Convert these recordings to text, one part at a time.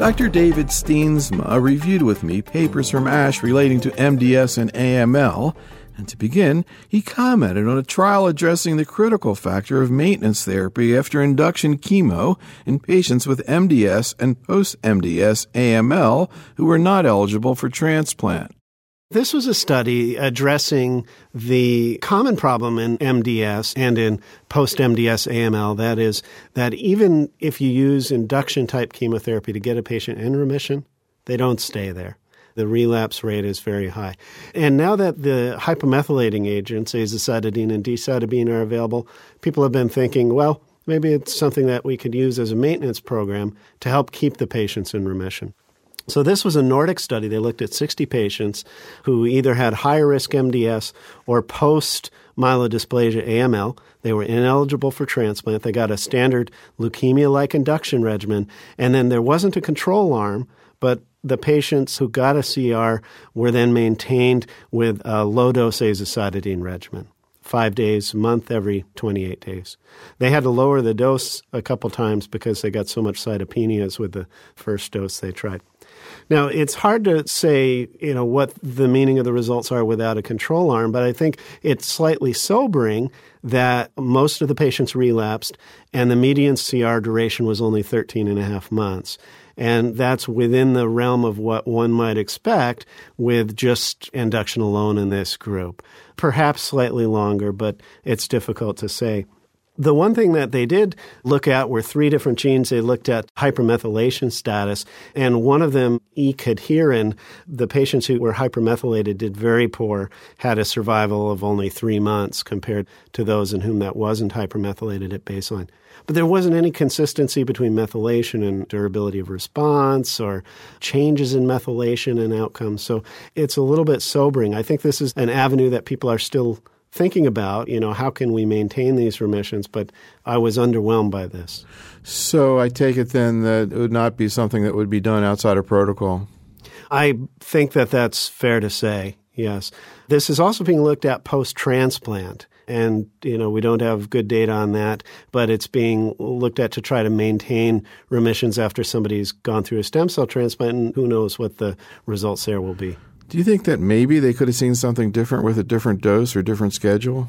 Dr. David Steensma reviewed with me papers from ASH relating to MDS and AML, and to begin, he commented on a trial addressing the critical factor of maintenance therapy after induction chemo in patients with MDS and post MDS AML who were not eligible for transplant. This was a study addressing the common problem in MDS and in post MDS AML. That is, that even if you use induction type chemotherapy to get a patient in remission, they don't stay there. The relapse rate is very high. And now that the hypomethylating agents, azacitidine and decitabine, are available, people have been thinking, well, maybe it's something that we could use as a maintenance program to help keep the patients in remission. So, this was a Nordic study. They looked at 60 patients who either had higher risk MDS or post myelodysplasia AML. They were ineligible for transplant. They got a standard leukemia like induction regimen. And then there wasn't a control arm, but the patients who got a CR were then maintained with a low dose azacitidine regimen five days a month every 28 days. They had to lower the dose a couple times because they got so much cytopenias with the first dose they tried. Now, it's hard to say, you know, what the meaning of the results are without a control arm, but I think it's slightly sobering that most of the patients relapsed and the median CR duration was only 13 and a half months. And that's within the realm of what one might expect with just induction alone in this group. Perhaps slightly longer, but it's difficult to say. The one thing that they did look at were three different genes. They looked at hypermethylation status, and one of them, E-cadherin, the patients who were hypermethylated did very poor, had a survival of only three months compared to those in whom that wasn't hypermethylated at baseline. But there wasn't any consistency between methylation and durability of response or changes in methylation and outcomes. So it's a little bit sobering. I think this is an avenue that people are still thinking about, you know, how can we maintain these remissions? But I was underwhelmed by this. So I take it then that it would not be something that would be done outside of protocol. I think that that's fair to say. Yes. This is also being looked at post transplant. And, you know, we don't have good data on that, but it's being looked at to try to maintain remissions after somebody's gone through a stem cell transplant. And who knows what the results there will be. Do you think that maybe they could have seen something different with a different dose or different schedule?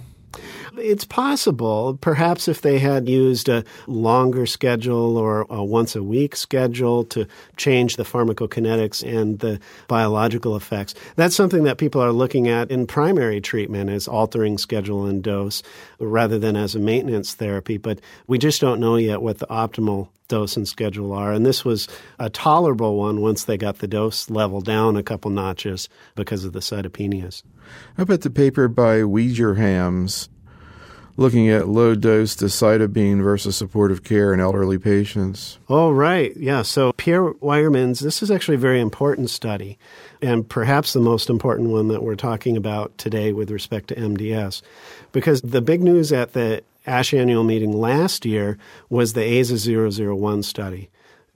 It's possible. Perhaps if they had used a longer schedule or a once a week schedule to change the pharmacokinetics and the biological effects. That's something that people are looking at in primary treatment is altering schedule and dose rather than as a maintenance therapy. But we just don't know yet what the optimal dose and schedule are. And this was a tolerable one once they got the dose level down a couple notches because of the cytopenias. How about the paper by Wijermans looking at low dose decitabine versus supportive care in elderly patients? Oh, right. Yeah. So Pierre Wijermans, this is actually a very important study and perhaps the most important one that we're talking about today with respect to MDS. Because the big news at the ASH annual meeting last year was the AZA 001 study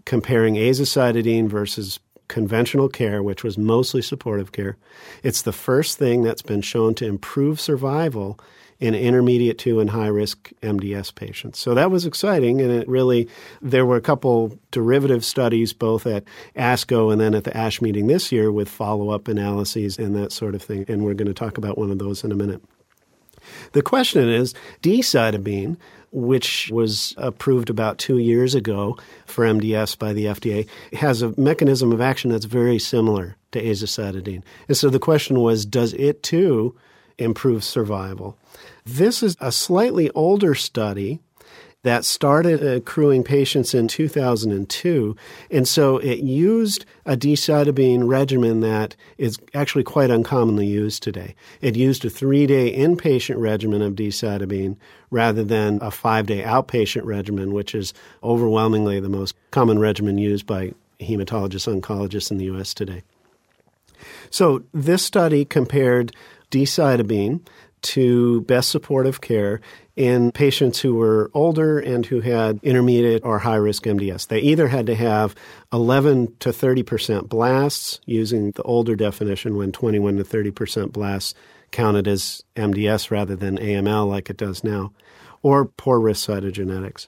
comparing azacitidine versus conventional care, which was mostly supportive care. It's the first thing that's been shown to improve survival in intermediate to and high risk MDS patients. So that was exciting, and it really, there were a couple derivative studies both at ASCO and then at the ASH meeting this year with follow up analyses and that sort of thing. And we're going to talk about one of those in a minute. The question is decitabine, which was approved about two years ago for MDS by the FDA, has a mechanism of action that's very similar to azacitidine. And so the question was does it too improve survival? This is a slightly older study that started accruing patients in 2002. And so it used a decitabine regimen that is actually quite uncommonly used today. It used a three day inpatient regimen of decitabine rather than a five day outpatient regimen, which is overwhelmingly the most common regimen used by hematologists, oncologists in the U.S. today. So this study compared decitabine to best supportive care in patients who were older and who had intermediate or high risk MDS. They either had to have 11 to 30 percent blasts using the older definition when 21 to 30 percent blasts counted as MDS rather than AML like it does now, or poor risk cytogenetics.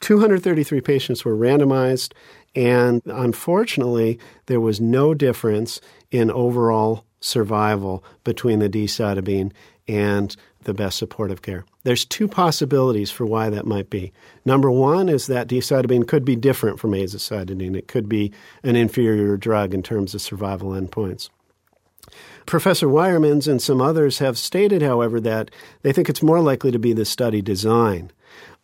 233 patients were randomized, and unfortunately, there was no difference in overall survival between the decitabine and the best supportive care. There's two possibilities for why that might be. Number one is that decitabine could be different from azacitidine. It could be an inferior drug in terms of survival endpoints. Professor Wijermans and some others have stated, however, that they think it's more likely to be the study design.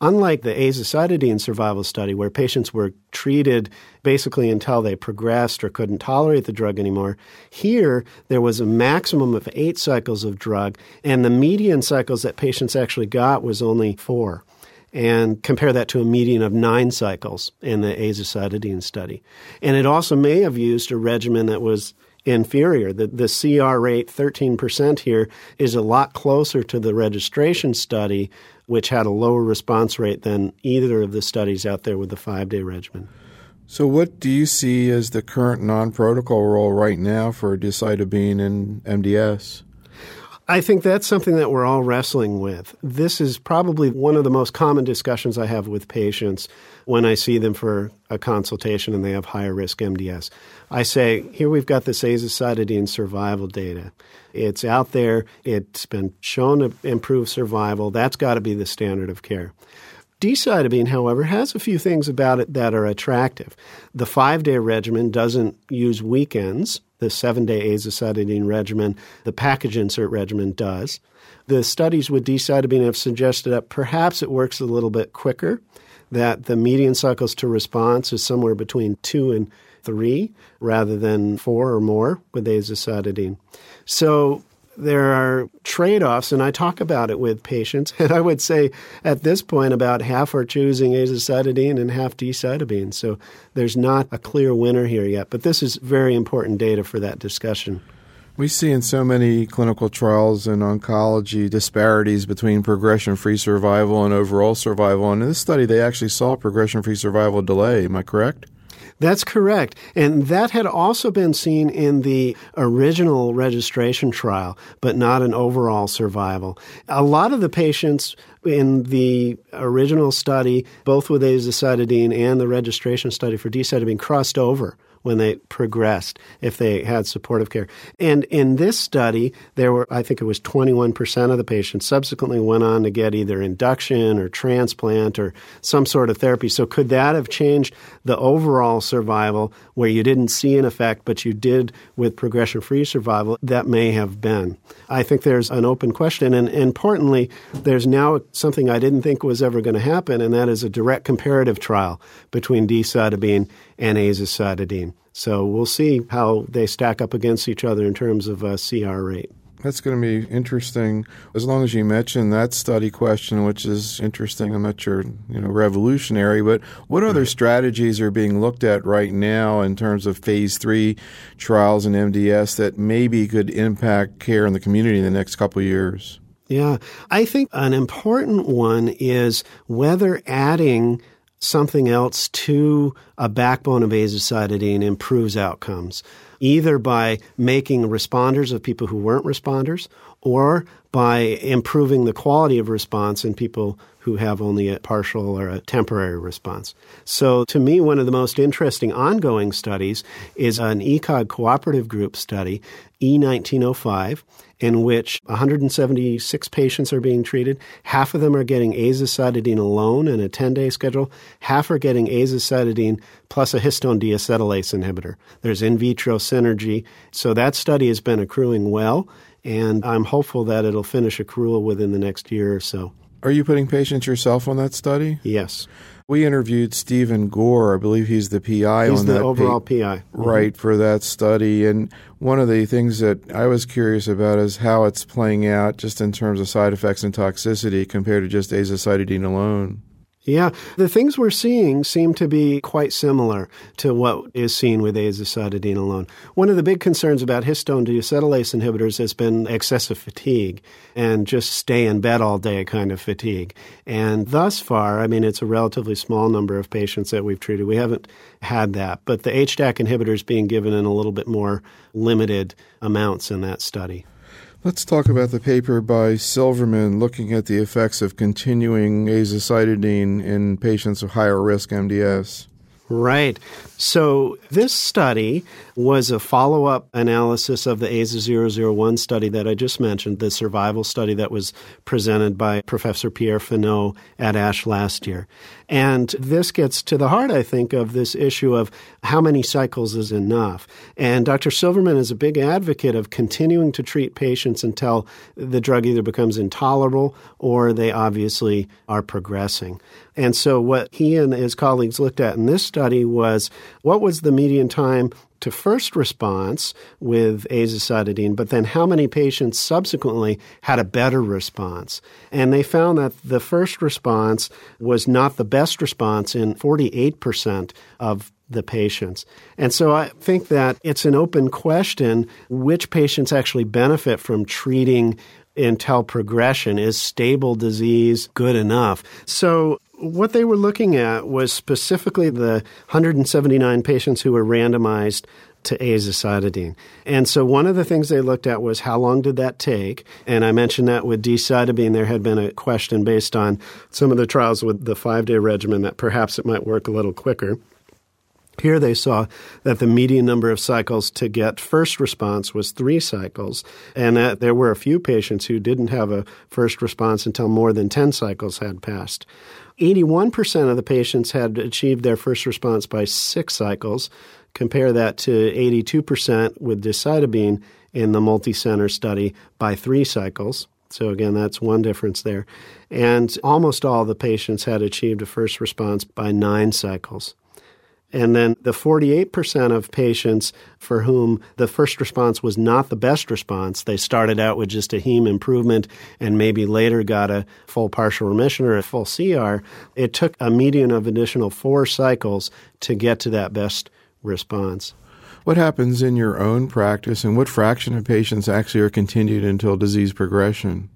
Unlike the azacitidine survival study, where patients were treated basically until they progressed or couldn't tolerate the drug anymore, here there was a maximum of eight cycles of drug, and the median cycles that patients actually got was only four. And compare that to a median of nine cycles in the azacitidine study. And it also may have used a regimen that was inferior. The, the CR rate, 13% here, is a lot closer to the registration study, which had a lower response rate than either of the studies out there with the five day regimen. So, what do you see as the current non protocol role right now for decitabine in MDS? I think that's something that we're all wrestling with. This is probably one of the most common discussions I have with patients when I see them for a consultation and they have higher risk MDS. I say, here we've got this azacitidine survival data. It's out there, it's been shown to improve survival. That's got to be the standard of care. Decitabine, however, has a few things about it that are attractive. The five day regimen doesn't use weekends. The seven day azacitidine regimen, the package insert regimen, does. The studies with decitabine have suggested that perhaps it works a little bit quicker, that the median cycles to response is somewhere between two and three rather than four or more with azacitidine. So there are trade offs, and I talk about it with patients. And I would say at this point, about half are choosing azacitidine and half decitabine. So there's not a clear winner here yet, but this is very important data for that discussion. We see in so many clinical trials in oncology disparities between progression free survival and overall survival. And in this study, they actually saw progression free survival delay. Am I correct? That's correct. And that had also been seen in the original registration trial, but not an overall survival. A lot of the patients in the original study, both with azacitidine and the registration study for decitabine, crossed over when they progressed if they had supportive care. And in this study, there were, I think it was 21% of the patients subsequently went on to get either induction or transplant or some sort of therapy. So could that have changed the overall survival where you didn't see an effect, but you did with progression free survival? That may have been. I think there's an open question. And importantly, there's now something I didn't think was ever going to happen, and that is a direct comparative trial between decitabine and azacitidine. So we'll see how they stack up against each other in terms of uh, CR rate. That's going to be interesting. As long as you mention that study question, which is interesting, I'm not sure, you know, revolutionary. But what other strategies are being looked at right now in terms of phase three trials in MDS that maybe could impact care in the community in the next couple of years? Yeah, I think an important one is whether adding something else to a backbone of azacitidine improves outcomes, either by making responders of people who weren't responders or by improving the quality of response in people who have only a partial or a temporary response. So, to me, one of the most interesting ongoing studies is an ECOG cooperative group study, E1905 in which 176 patients are being treated. Half of them are getting azacitidine alone in a 10 day schedule, half are getting azacitidine plus a histone deacetylase inhibitor. There's in vitro synergy. So that study has been accruing well, and I'm hopeful that it'll finish accrual within the next year or so. Are you putting patients yourself on that study? Yes. We interviewed Steven Gore. I believe he's the PI he's on the that. overall PI. Right, mm-hmm. for that study. And one of the things that I was curious about is how it's playing out just in terms of side effects and toxicity compared to just azacitidine alone. Yeah, the things we're seeing seem to be quite similar to what is seen with azacitidine alone. One of the big concerns about histone deacetylase inhibitors has been excessive fatigue and just stay in bed all day kind of fatigue. And thus far, I mean, it's a relatively small number of patients that we've treated. We haven't had that, but the HDAC inhibitors being given in a little bit more limited amounts in that study. Let's talk about the paper by Silverman looking at the effects of continuing azacitidine in patients with higher risk MDS. Right. So this study was a follow-up analysis of the AZA 001 study that I just mentioned, the survival study that was presented by Professor Pierre Fenaux at ASH last year. And this gets to the heart, I think, of this issue of how many cycles is enough. And Dr. Silverman is a big advocate of continuing to treat patients until the drug either becomes intolerable or they obviously are progressing. And so, what he and his colleagues looked at in this study was what was the median time to first response with azacitidine, but then how many patients subsequently had a better response. And they found that the first response was not the best response in 48% of the patients. And so I think that it's an open question which patients actually benefit from treating until progression. Is stable disease good enough? So what they were looking at was specifically the 179 patients who were randomized to azacitidine. And so one of the things they looked at was how long did that take? And I mentioned that with decitabine, there had been a question based on some of the trials with the five day regimen that perhaps it might work a little quicker. Here they saw that the median number of cycles to get first response was three cycles, and that there were a few patients who didn't have a first response until more than 10 cycles had passed. 81% of the patients had achieved their first response by six cycles. Compare that to 82% with decitabine in the multicenter study by three cycles. So, again, that's one difference there. And almost all the patients had achieved a first response by nine cycles. And then the 48% of patients for whom the first response was not the best response, they started out with just a heme improvement and maybe later got a full partial remission or a full CR. It took a median of additional four cycles to get to that best response. What happens in your own practice and what fraction of patients actually are continued until disease progression?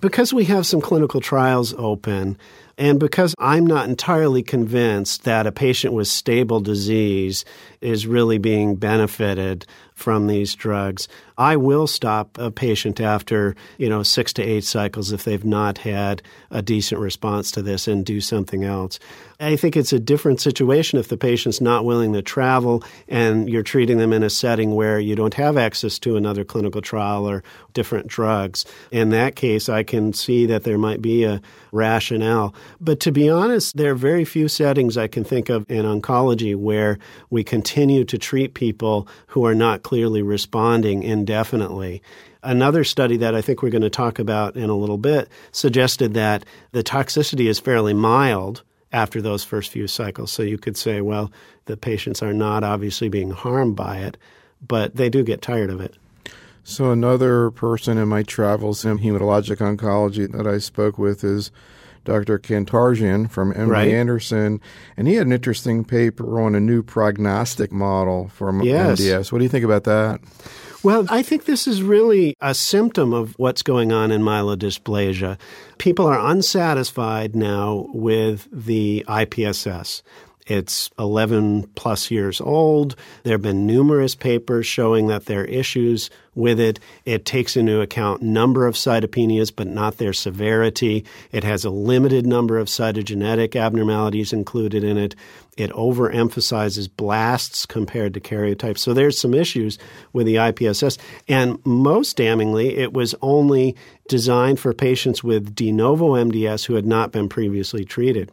Because we have some clinical trials open, and because I'm not entirely convinced that a patient with stable disease is really being benefited from these drugs, I will stop a patient after, you know, 6 to 8 cycles if they've not had a decent response to this and do something else. I think it's a different situation if the patient's not willing to travel and you're treating them in a setting where you don't have access to another clinical trial or different drugs. In that case, I can see that there might be a rationale. But to be honest, there are very few settings I can think of in oncology where we continue to treat people who are not clearly responding indefinitely. Another study that I think we're going to talk about in a little bit suggested that the toxicity is fairly mild after those first few cycles. So you could say, well, the patients are not obviously being harmed by it, but they do get tired of it. So another person in my travels in hematologic oncology that I spoke with is Dr. Kantarjian from MD right. Anderson, and he had an interesting paper on a new prognostic model for yes. MDS. What do you think about that? Well, I think this is really a symptom of what's going on in myelodysplasia. People are unsatisfied now with the IPSS. It's 11 plus years old. There have been numerous papers showing that there are issues with it. It takes into account number of cytopenias, but not their severity. It has a limited number of cytogenetic abnormalities included in it. It overemphasizes blasts compared to karyotypes. So there's some issues with the IPSS. And most damningly, it was only designed for patients with de novo MDS who had not been previously treated.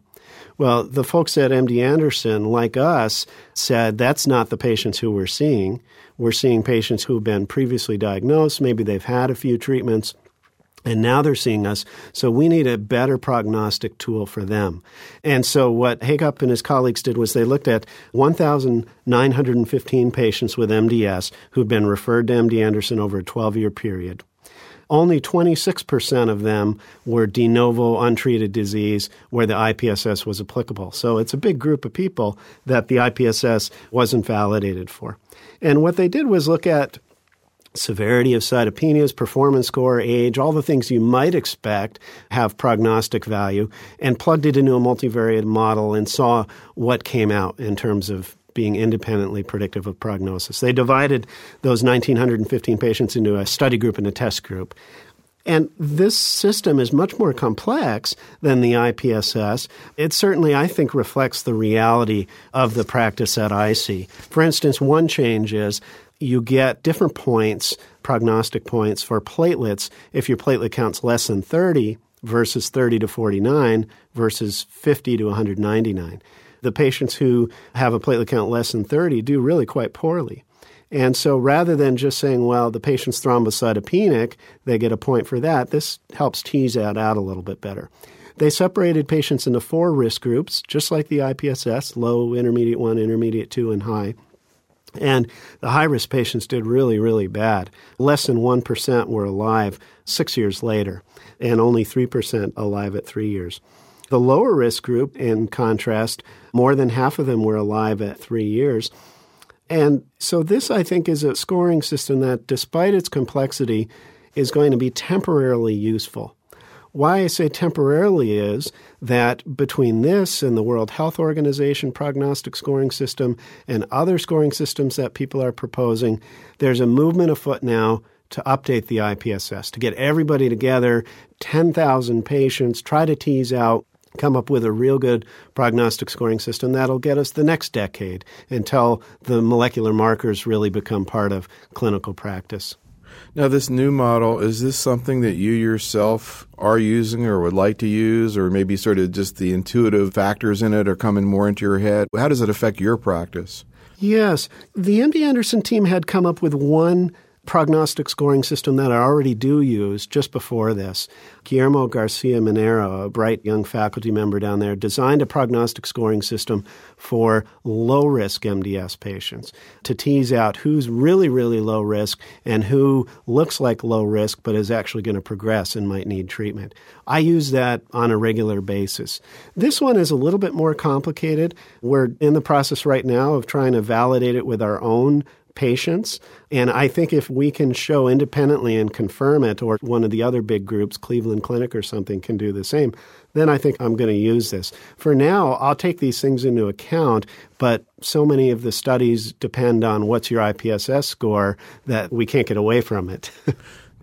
Well, the folks at MD Anderson, like us, said that's not the patients who we're seeing. We're seeing patients who've been previously diagnosed, maybe they've had a few treatments. And now they're seeing us. So we need a better prognostic tool for them. And so what Hagop and his colleagues did was they looked at 1,915 patients with MDS who've been referred to MD Anderson over a 12 year period only 26% of them were de novo untreated disease where the IPSS was applicable. So it's a big group of people that the IPSS wasn't validated for. And what they did was look at severity of cytopenias, performance score, age, all the things you might expect have prognostic value, and plugged it into a multivariate model and saw what came out in terms of being independently predictive of prognosis. They divided those 1,915 patients into a study group and a test group. And this system is much more complex than the IPSS. It certainly, I think, reflects the reality of the practice that I see. For instance, one change is you get different points, prognostic points for platelets if your platelet count's less than 30 versus 30 to 49 versus 50 to 199. The patients who have a platelet count less than 30 do really quite poorly. And so rather than just saying, well, the patient's thrombocytopenic, they get a point for that, this helps tease that out a little bit better. They separated patients into four risk groups, just like the IPSS low, intermediate 1, intermediate 2, and high. And the high risk patients did really, really bad. Less than 1% were alive six years later, and only 3% alive at three years. The lower risk group, in contrast, more than half of them were alive at three years. And so, this, I think, is a scoring system that, despite its complexity, is going to be temporarily useful. Why I say temporarily is that between this and the World Health Organization prognostic scoring system and other scoring systems that people are proposing, there's a movement afoot now to update the IPSS, to get everybody together, 10,000 patients, try to tease out come up with a real good prognostic scoring system that'll get us the next decade until the molecular markers really become part of clinical practice. Now, this new model, is this something that you yourself are using or would like to use, or maybe sort of just the intuitive factors in it are coming more into your head? How does it affect your practice? Yes. The MD Anderson team had come up with one prognostic scoring system that I already do use just before this. Guillermo Garcia Manero, a bright young faculty member down there, designed a prognostic scoring system for low risk MDS patients to tease out who's really, really low risk and who looks like low risk but is actually going to progress and might need treatment. I use that on a regular basis. This one is a little bit more complicated. We're in the process right now of trying to validate it with our own patients. And I think if we can show independently and confirm it, or one of the other big groups, Cleveland Clinic or something, can do the same, then I think I'm going to use this. For now, I'll take these things into account, but so many of the studies depend on what's your IPSS score that we can't get away from it.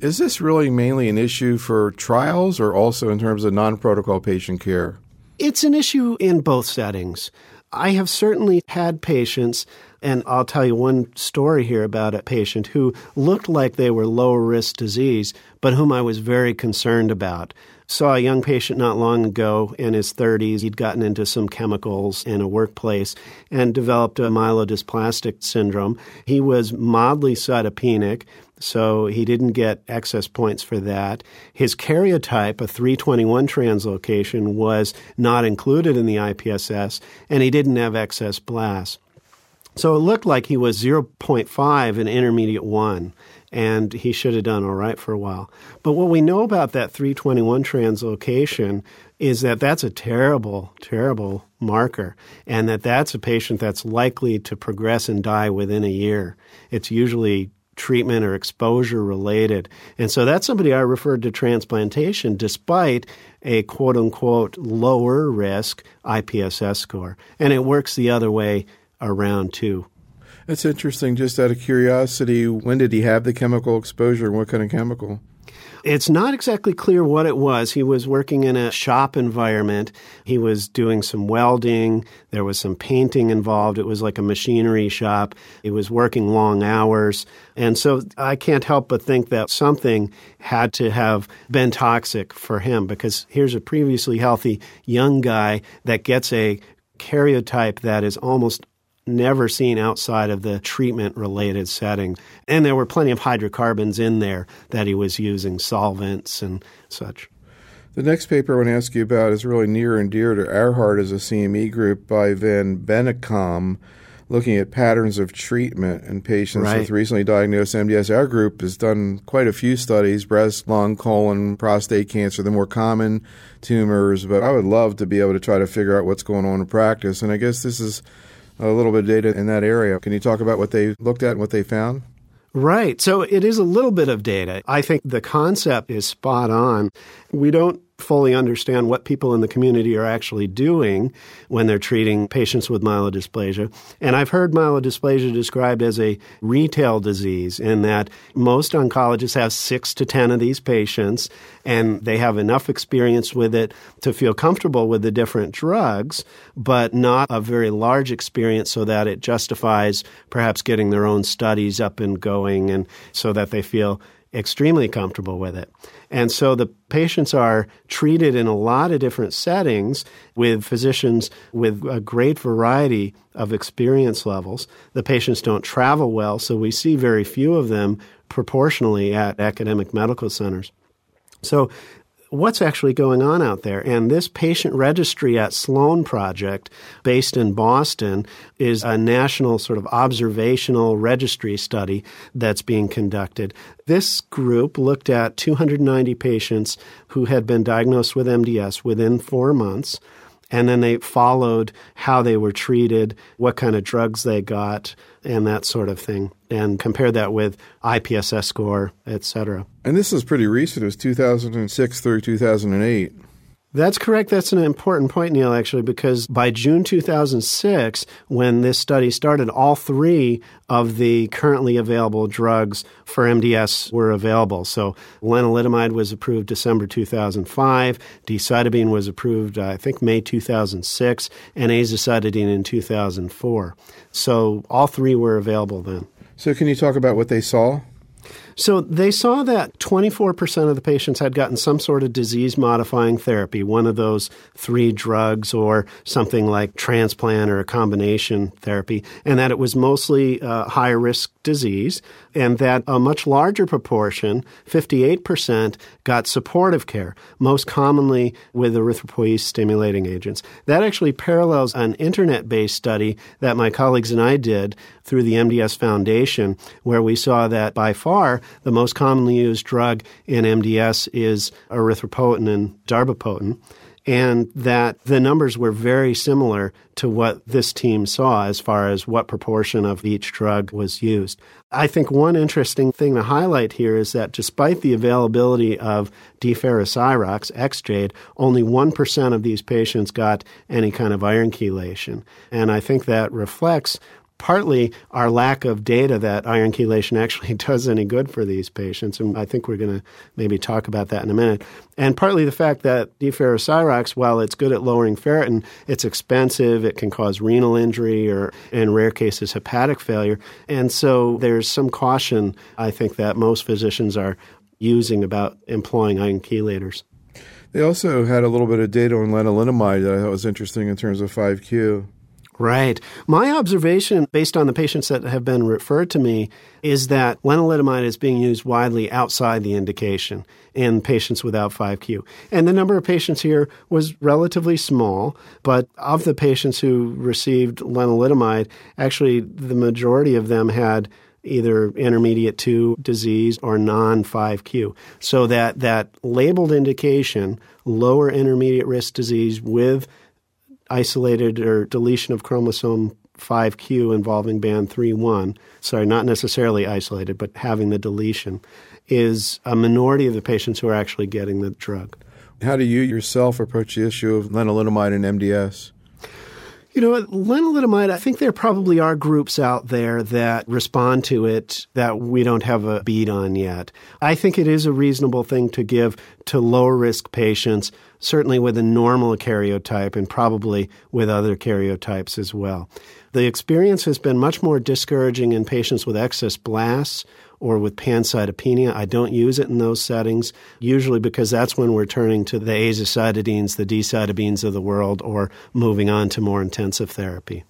Is this really mainly an issue for trials or also in terms of non protocol patient care? It's an issue in both settings. I have certainly had patients and I'll tell you one story here about a patient who looked like they were low risk disease, but whom I was very concerned about. Saw a young patient not long ago in his 30s. He'd gotten into some chemicals in a workplace and developed a myelodysplastic syndrome. He was mildly cytopenic, so he didn't get excess points for that. His karyotype, a 321 translocation, was not included in the IPSS, and he didn't have excess blasts. So it looked like he was 0.5 in intermediate 1, and he should have done all right for a while. But what we know about that 321 translocation is that that's a terrible, terrible marker, and that that's a patient that's likely to progress and die within a year. It's usually treatment or exposure related. And so that's somebody I referred to transplantation despite a quote unquote lower risk IPSS score. And it works the other way around too. That's interesting. Just out of curiosity, when did he have the chemical exposure? And what kind of chemical? It's not exactly clear what it was. He was working in a shop environment. He was doing some welding. There was some painting involved. It was like a machinery shop. He was working long hours. And so I can't help but think that something had to have been toxic for him because here's a previously healthy young guy that gets a karyotype that is almost never seen outside of the treatment related setting. And there were plenty of hydrocarbons in there that he was using, solvents and such. The next paper I want to ask you about is really near and dear to our heart as a CME group by Van Bennekom, looking at patterns of treatment in patients right. with recently diagnosed MDS. Our group has done quite a few studies breast, lung, colon, prostate cancer, the more common tumors. But I would love to be able to try to figure out what's going on in practice. And I guess this is a little bit of data in that area. Can you talk about what they looked at and what they found? Right. So it is a little bit of data. I think the concept is spot on. We don't fully understand what people in the community are actually doing when they're treating patients with myelodysplasia. And I've heard myelodysplasia described as a retail disease in that most oncologists have six to 10 of these patients and they have enough experience with it to feel comfortable with the different drugs, but not a very large experience so that it justifies perhaps getting their own studies up and going and so that they feel extremely comfortable with it. And so the patients are treated in a lot of different settings with physicians with a great variety of experience levels. The patients don't travel well, so we see very few of them proportionally at academic medical centers. So what's actually going on out there. And this patient registry at Slone Project, based in Boston, is a national sort of observational registry study that's being conducted. This group looked at 290 patients who had been diagnosed with MDS within four months. And then they followed how they were treated, what kind of drugs they got, and that sort of thing, and compared that with IPSS score, et cetera. And this is pretty recent. It was 2006 through 2008. That's correct. That's an important point, Neil, actually, because by June 2006, when this study started, all three of the currently available drugs for MDS were available. So lenalidomide was approved December 2005, decitabine was approved, uh, I think, May 2006, and azacitidine in 2004. So all three were available then. So can you talk about what they saw? So they saw that 24% of the patients had gotten some sort of disease modifying therapy, one of those three drugs or something like transplant or a combination therapy, and that it was mostly uh, high risk disease, and that a much larger proportion, 58%, got supportive care, most commonly with erythropoiesis stimulating agents. That actually parallels an internet based study that my colleagues and I did through the MDS Foundation, where we saw that by far the most commonly used drug in MDS is erythropoietin and darbepoetin and that the numbers were very similar to what this team saw as far as what proportion of each drug was used. I think one interesting thing to highlight here is that despite the availability of deferasirox, Exjade, only 1% of these patients got any kind of iron chelation. And I think that reflects partly our lack of data that iron chelation actually does any good for these patients. And I think we're going to maybe talk about that in a minute. And partly the fact that deferasirox, while it's good at lowering ferritin, it's expensive. It can cause renal injury or, in rare cases, hepatic failure. And so there's some caution, I think, that most physicians are using about employing iron chelators. They also had a little bit of data on lenalidomide that I thought was interesting in terms of 5Q. Right. My observation, based on the patients that have been referred to me, is that lenalidomide is being used widely outside the indication in patients without 5Q. And the number of patients here was relatively small, but of the patients who received lenalidomide, actually the majority of them had either intermediate 2 disease or non 5Q. So that, that labeled indication, lower intermediate risk disease with isolated or deletion of chromosome 5q involving band 3-1, sorry, not necessarily isolated, but having the deletion, is a minority of the patients who are actually getting the drug. How do you yourself approach the issue of lenalidomide and MDS? You know, lenalidomide, I think there probably are groups out there that respond to it that we don't have a bead on yet. I think it is a reasonable thing to give to lower risk patients, certainly with a normal karyotype and probably with other karyotypes as well. The experience has been much more discouraging in patients with excess blasts or with pancytopenia. I don't use it in those settings, usually because that's when we're turning to the azacitidines, the decitabines of the world, or moving on to more intensive therapy.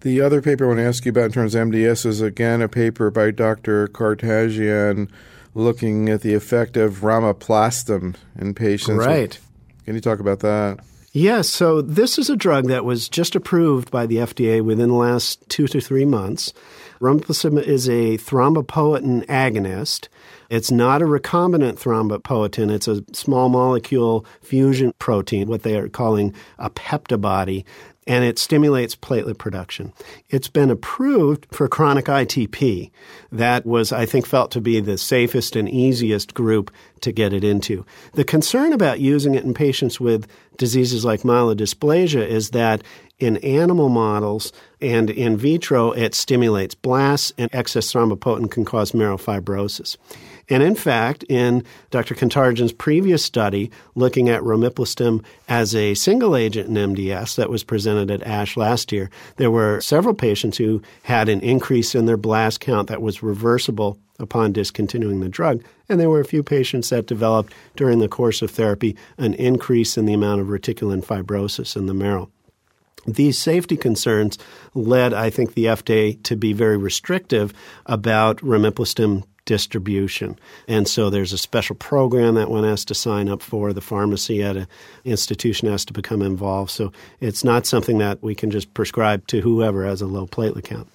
The other paper I want to ask you about in terms of MDS is again a paper by Dr. Kantarjian looking at the effect of romiplostim in patients. Right. Can you talk about that? Yes, so this is a drug that was just approved by the FDA within the last two to three months. Romiplostim is a thrombopoietin agonist. It's not a recombinant thrombopoietin. It's a small molecule fusion protein, what they are calling a peptibody. And it stimulates platelet production. It's been approved for chronic ITP. That was, I think, felt to be the safest and easiest group to get it into. The concern about using it in patients with diseases like myelodysplasia is that in animal models and in vitro, it stimulates blasts, and excess thrombopoietin can cause marrow fibrosis. And in fact, in Dr. Kantarjian's previous study looking at romiplostim as a single agent in MDS that was presented at ASH last year, there were several patients who had an increase in their blast count that was reversible upon discontinuing the drug. And there were a few patients that developed during the course of therapy an increase in the amount of reticulin fibrosis in the marrow. These safety concerns led, I think, the FDA to be very restrictive about romiplostim distribution. And so there's a special program that one has to sign up for. The pharmacy at an institution has to become involved. So it's not something that we can just prescribe to whoever has a low platelet count.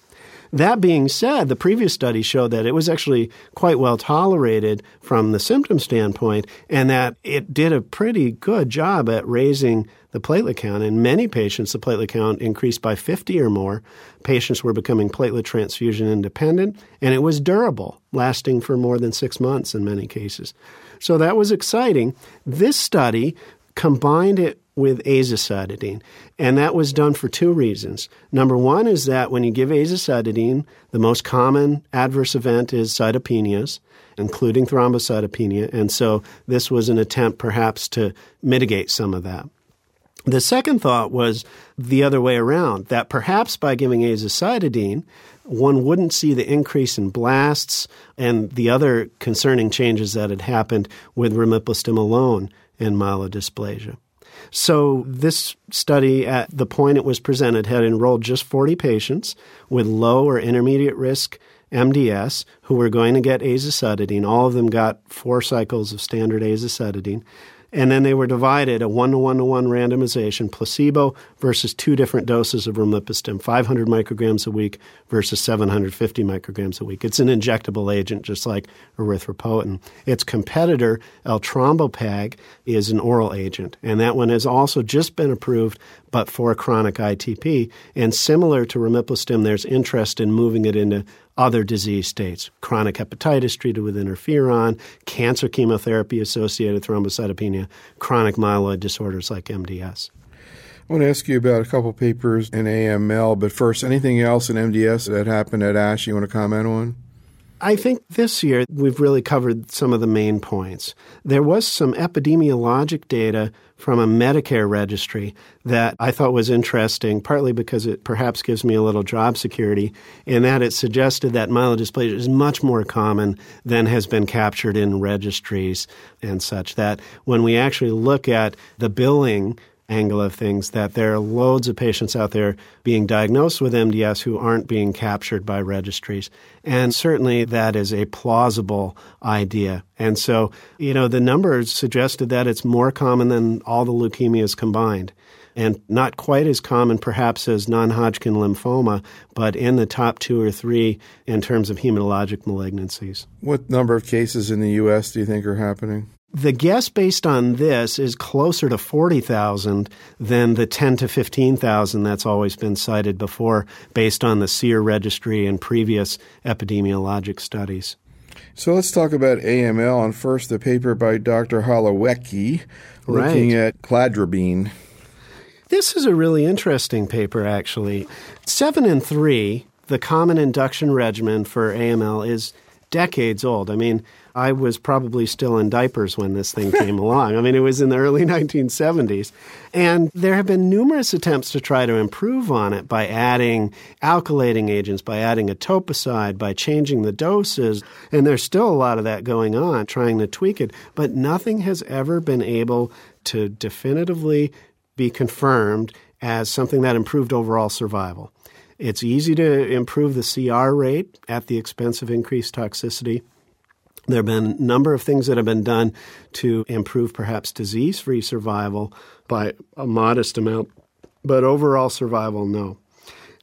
That being said, the previous study showed that it was actually quite well tolerated from the symptom standpoint and that it did a pretty good job at raising the platelet count. In many patients, the platelet count increased by 50 or more. Patients were becoming platelet transfusion independent, and it was durable, lasting for more than six months in many cases. So that was exciting. This study combined it with azacitidine. And that was done for two reasons. Number one is that when you give azacitidine, the most common adverse event is cytopenias, including thrombocytopenia. And so this was an attempt perhaps to mitigate some of that. The second thought was the other way around, that perhaps by giving azacitidine, one wouldn't see the increase in blasts and the other concerning changes that had happened with romiplostim alone in myelodysplasia. So, this study, at the point it was presented, had enrolled just 40 patients with low or intermediate risk MDS who were going to get azacitidine. All of them got four cycles of standard azacitidine. And then they were divided a one to one to one randomization, placebo versus two different doses of romiplostim, 500 micrograms a week versus 750 micrograms a week. It's an injectable agent, just like erythropoietin. Its competitor, eltrombopag, is an oral agent, and that one has also just been approved, but for chronic ITP. And similar to romiplostim, there's interest in moving it into other disease states chronic hepatitis treated with interferon, cancer chemotherapy associated thrombocytopenia, chronic myeloid disorders like MDS. I want to ask you about a couple papers in AML, but first, anything else in MDS that happened at ASH you want to comment on? I think this year we've really covered some of the main points. There was some epidemiologic data from a Medicare registry that I thought was interesting, partly because it perhaps gives me a little job security, in that it suggested that myelodysplasia is much more common than has been captured in registries and such. That when we actually look at the billing angle of things that there are loads of patients out there being diagnosed with MDS who aren't being captured by registries. And certainly that is a plausible idea. And so, you know, the numbers suggested that it's more common than all the leukemias combined. And not quite as common, perhaps, as non Hodgkin lymphoma, but in the top two or three in terms of hematologic malignancies. What number of cases in the U.S. do you think are happening? The guess based on this is closer to 40,000 than the 10 to 15,000 that's always been cited before based on the SEER registry and previous epidemiologic studies. So let's talk about AML. And first, the paper by Dr. Holowiecki looking right. at cladribine. This is a really interesting paper, actually. Seven and three, the common induction regimen for AML, is decades old. I mean, I was probably still in diapers when this thing came along. I mean, it was in the early 1970s. And there have been numerous attempts to try to improve on it by adding alkylating agents, by adding etoposide, by changing the doses. And there's still a lot of that going on, trying to tweak it. But nothing has ever been able to definitively be confirmed as something that improved overall survival. It's easy to improve the CR rate at the expense of increased toxicity. There have been a number of things that have been done to improve perhaps disease free survival by a modest amount, but overall survival, no.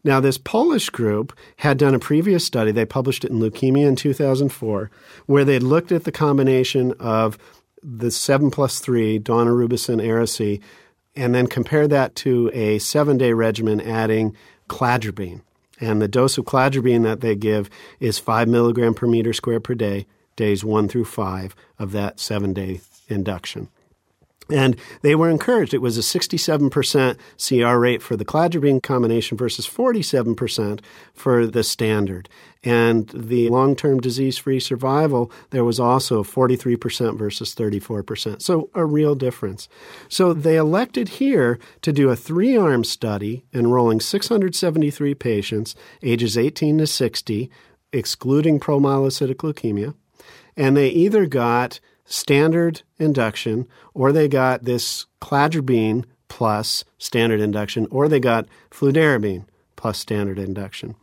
Now, this Polish group had done a previous study. They published it in Leukemia in 2004, where they looked at the combination of the 7 plus 3, daunorubicin, Ara-C, and then compared that to a seven day regimen adding cladribine. And the dose of cladribine that they give is 5 milligram per meter square per day, days 1 through 5 of that seven day induction. And they were encouraged. It was a 67% CR rate for the cladribine combination versus 47% for the standard. And the long term disease free survival, there was also 43% versus 34%. So a real difference. So they elected here to do a three arm study enrolling 673 patients ages 18 to 60, excluding promyelocytic leukemia. And they either got standard induction, or they got this cladribine plus standard induction, or they got fludarabine plus standard induction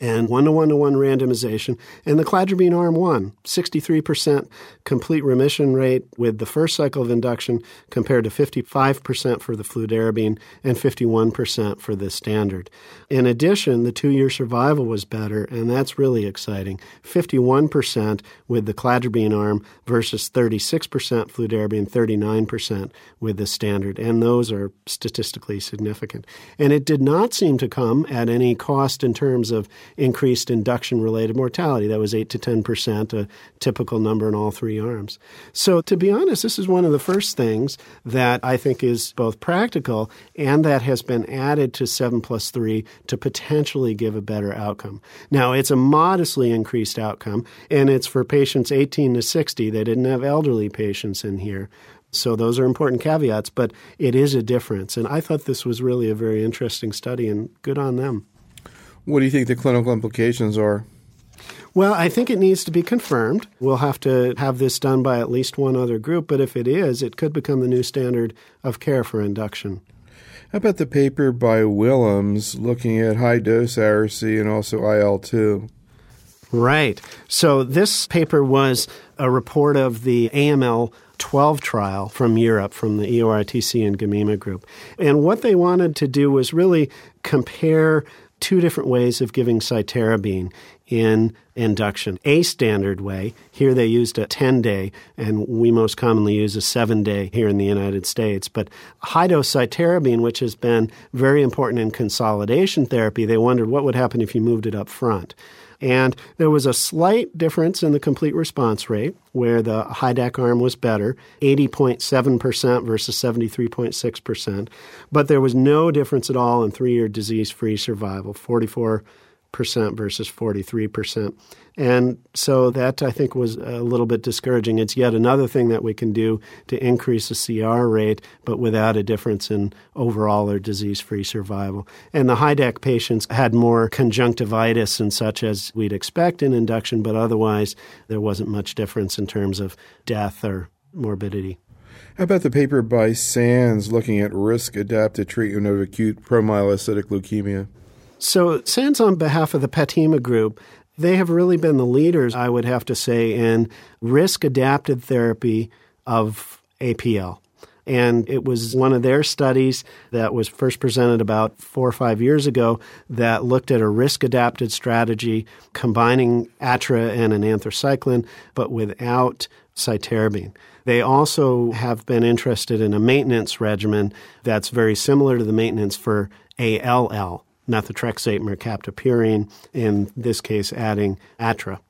and one to one to one randomization. And the cladribine arm won 63% complete remission rate with the first cycle of induction compared to 55% for the fludarabine and 51% for the standard. In addition, the two year survival was better, and that's really exciting 51% with the cladribine arm versus 36% fludarabine, 39% with the standard. And those are statistically significant. And it did not seem to come at any cost in terms of increased induction related mortality. That was 8 to 10%, a typical number in all three arms. So, to be honest, this is one of the first things that I think is both practical and that has been added to 7 plus 3 to potentially give a better outcome. Now, it's a modestly increased outcome, and it's for patients 18 to 60. They didn't have elderly patients in here. So those are important caveats, but it is a difference. And I thought this was really a very interesting study, and good on them. What do you think the clinical implications are? Well, I think it needs to be confirmed. We'll have to have this done by at least one other group, but if it is, it could become the new standard of care for induction. How about the paper by Willemze looking at high dose Ara-C and also IL 2? Right. So this paper was a report of the AML 12 trial from Europe, from the EORTC and GIMEMA group. And what they wanted to do was really compare two different ways of giving cytarabine in induction. A standard way, here they used a 10 day, and we most commonly use a 7 day here in the United States. But high dose cytarabine, which has been very important in consolidation therapy, they wondered what would happen if you moved it up front. And there was a slight difference in the complete response rate, where the HiDAC arm was better, 80.7% versus 73.6%. But there was no difference at all in three year disease free survival, 44 percent versus 43%. And so that I think was a little bit discouraging. It's yet another thing that we can do to increase the CR rate, but without a difference in overall or disease free survival. And the HiDAC patients had more conjunctivitis and such as we'd expect in induction, but otherwise there wasn't much difference in terms of death or morbidity. How about the paper by Sanz looking at risk adapted treatment of acute promyelocytic leukemia? So, Sanz, on behalf of the PETHEMA group, they have really been the leaders, I would have to say, in risk adapted therapy of APL. And it was one of their studies that was first presented about four or five years ago that looked at a risk adapted strategy combining ATRA and an anthracycline, but without cytarabine. They also have been interested in a maintenance regimen that's very similar to the maintenance for ALL methotrexate, mercaptopurine, in this case adding ATRA.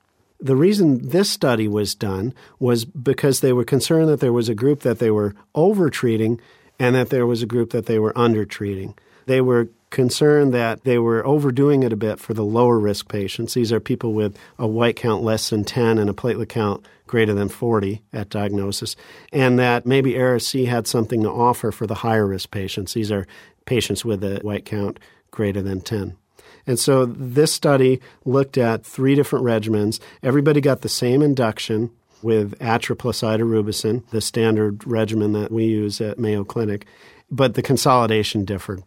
The reason this study was done was because they were concerned that there was a group that they were overtreating and that there was a group that they were undertreating. They were concerned that they were overdoing it a bit for the lower risk patients. These are people with a white count less than 10 and a platelet count greater than 40 at diagnosis, and that maybe Ara-C had something to offer for the higher risk patients. These are patients with a white count greater than 10. And so this study looked at three different regimens. Everybody got the same induction with Atra plus idarubicin, the standard regimen that we use at Mayo Clinic, but the consolidation differed.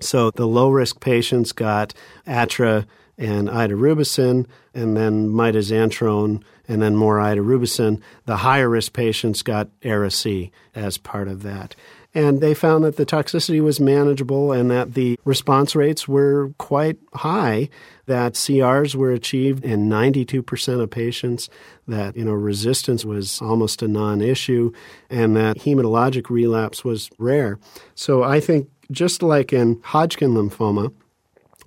So the low risk patients got Atra and idarubicin, and then mitoxantrone, and then more idarubicin. The higher risk patients got Ara-C as part of that. And they found that the toxicity was manageable and that the response rates were quite high, that CRs were achieved in 92% of patients, that you know resistance was almost a non-issue, and that hematologic relapse was rare. So I think just like in Hodgkin lymphoma,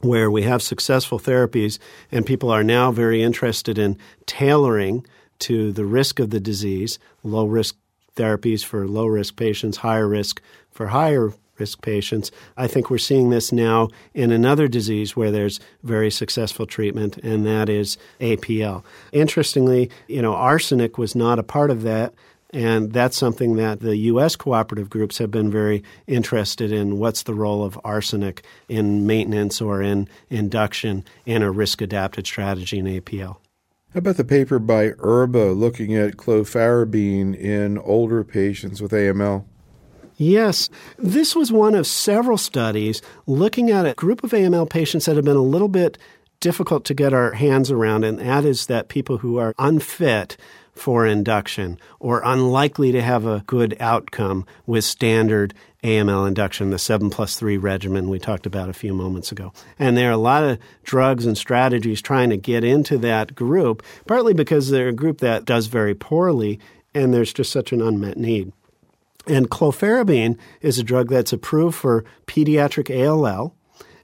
where we have successful therapies and people are now very interested in tailoring to the risk of the disease, low risk therapies for low risk patients, higher risk for higher risk patients. I think we're seeing this now in another disease where there's very successful treatment, and that is APL. Interestingly, you know, arsenic was not a part of that. And that's something that the U.S. cooperative groups have been very interested in. What's the role of arsenic in maintenance or in induction in a risk adapted strategy in APL? How about the paper by Erba looking at clofarabine in older patients with AML? Yes. This was one of several studies looking at a group of AML patients that have been a little bit difficult to get our hands around, and that is that people who are unfit for induction or unlikely to have a good outcome with standard AML induction, the 7 plus 3 regimen we talked about a few moments ago. And there are a lot of drugs and strategies trying to get into that group, partly because they're a group that does very poorly and there's just such an unmet need. And clofarabine is a drug that's approved for pediatric ALL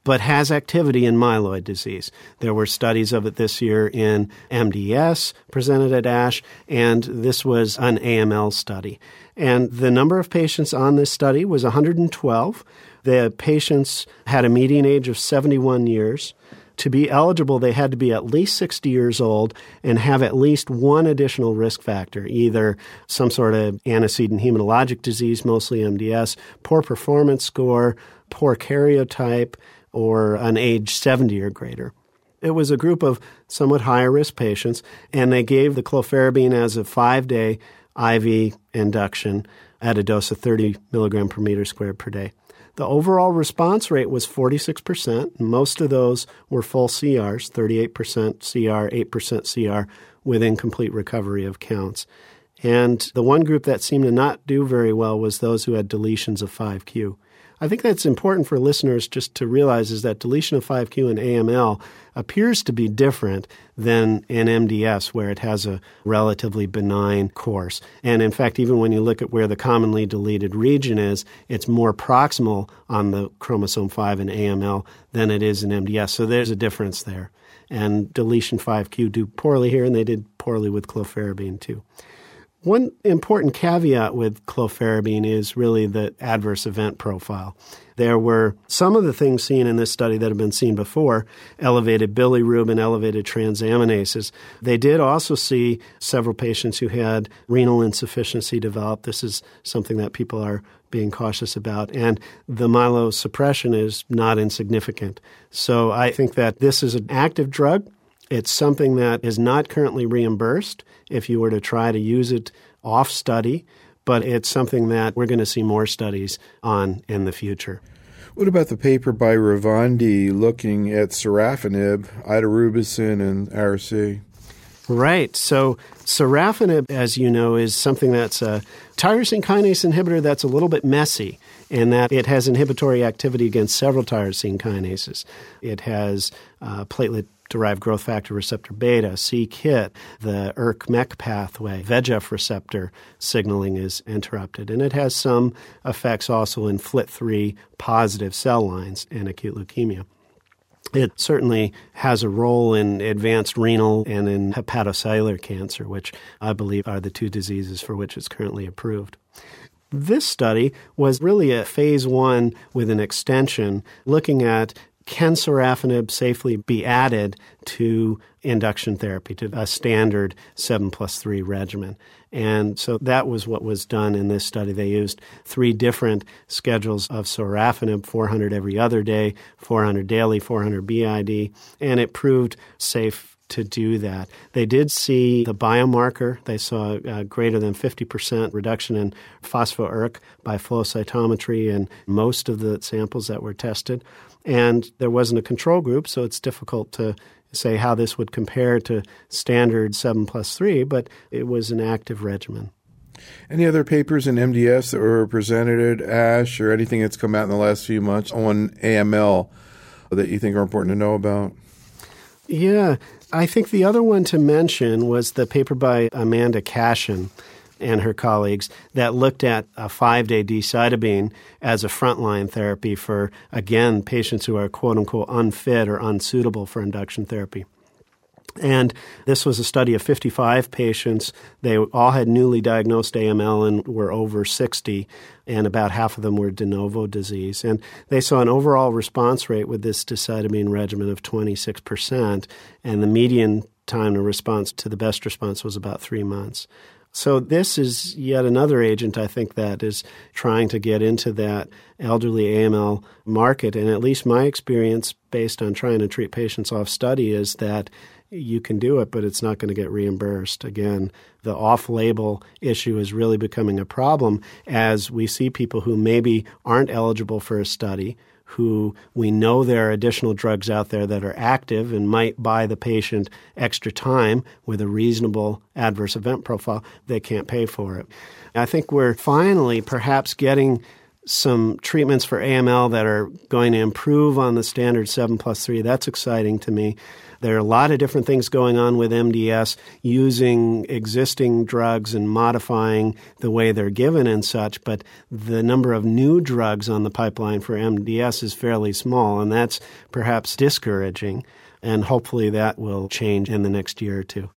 but has activity in myeloid disease. There were studies of it this year in MDS presented at ASH, and this was an AML study. And the number of patients on this study was 112. The patients had a median age of 71 years. To be eligible, they had to be at least 60 years old and have at least one additional risk factor, either some sort of antecedent hematologic disease, mostly MDS, poor performance score, poor karyotype, or an age 70 or greater. It was a group of somewhat higher risk patients, and they gave the clofarabine as a five day IV induction at a dose of 30 milligram per meter squared per day. The overall response rate was 46%. Most of those were full CRs, 38% CR, 8% CR with incomplete recovery of counts. And the one group that seemed to not do very well was those who had deletions of 5Q. I think that's important for listeners just to realize is that deletion of 5q in AML appears to be different than in MDS, where it has a relatively benign course. And in fact, even when you look at where the commonly deleted region is, it's more proximal on the chromosome 5 in AML than it is in MDS. So there's a difference there. And deletion 5q do poorly here, and they did poorly with clofarabine too. One important caveat with clofarabine is really the adverse event profile. There were some of the things seen in this study that have been seen before elevated bilirubin, elevated transaminases. They did also see several patients who had renal insufficiency develop. This is something that people are being cautious about. And the myelosuppression is not insignificant. So I think that this is an active drug. It's something that is not currently reimbursed if you were to try to use it off study, but it's something that we're going to see more studies on in the future. What about the paper by Ravandi looking at sorafenib, idarubicin, and Ara-C? Right. So sorafenib, as you know, is something that's a tyrosine kinase inhibitor that's a little bit messy in that it has inhibitory activity against several tyrosine kinases. It has uh, platelet derived growth factor receptor beta, c-KIT, the ERK-MEK pathway, VEGF receptor signaling is interrupted. And it has some effects also in FLT3 positive cell lines in acute leukemia. It certainly has a role in advanced renal and in hepatocellular cancer, which I believe are the two diseases for which it's currently approved. This study was really a phase one with an extension looking at can sorafenib safely be added to induction therapy, to a standard 7 plus 3 regimen? And so that was what was done in this study. They used three different schedules of sorafenib 400 every other day, 400 daily, 400 BID, and it proved safe to do that. They did see the biomarker. They saw a greater than 50% reduction in phospho-ERK by flow cytometry in most of the samples that were tested. And there wasn't a control group, so it's difficult to say how this would compare to standard 7 plus 3, but it was an active regimen. Any other papers in MDS that were presented at ASH or anything that's come out in the last few months on AML that you think are important to know about? Yeah, I think the other one to mention was the paper by Amanda Cashen and her colleagues that looked at a five day decitabine as a frontline therapy for, again, patients who are quote unquote unfit or unsuitable for induction therapy. And this was a study of 55 patients. They all had newly diagnosed AML and were over 60, and about half of them were de novo disease. And they saw an overall response rate with this decitabine regimen of 26%, and the median time to response to the best response was about three months. So, this is yet another agent I think that is trying to get into that elderly AML market. And at least my experience, based on trying to treat patients off study, is that you can do it, but it's not going to get reimbursed. Again, the off label issue is really becoming a problem as we see people who maybe aren't eligible for a study, who we know there are additional drugs out there that are active and might buy the patient extra time with a reasonable adverse event profile, they can't pay for it. I think we're finally perhaps getting some treatments for AML that are going to improve on the standard 7 plus 3. That's exciting to me. There are a lot of different things going on with MDS using existing drugs and modifying the way they're given and such, but the number of new drugs on the pipeline for MDS is fairly small, and that's perhaps discouraging. And hopefully that will change in the next year or two.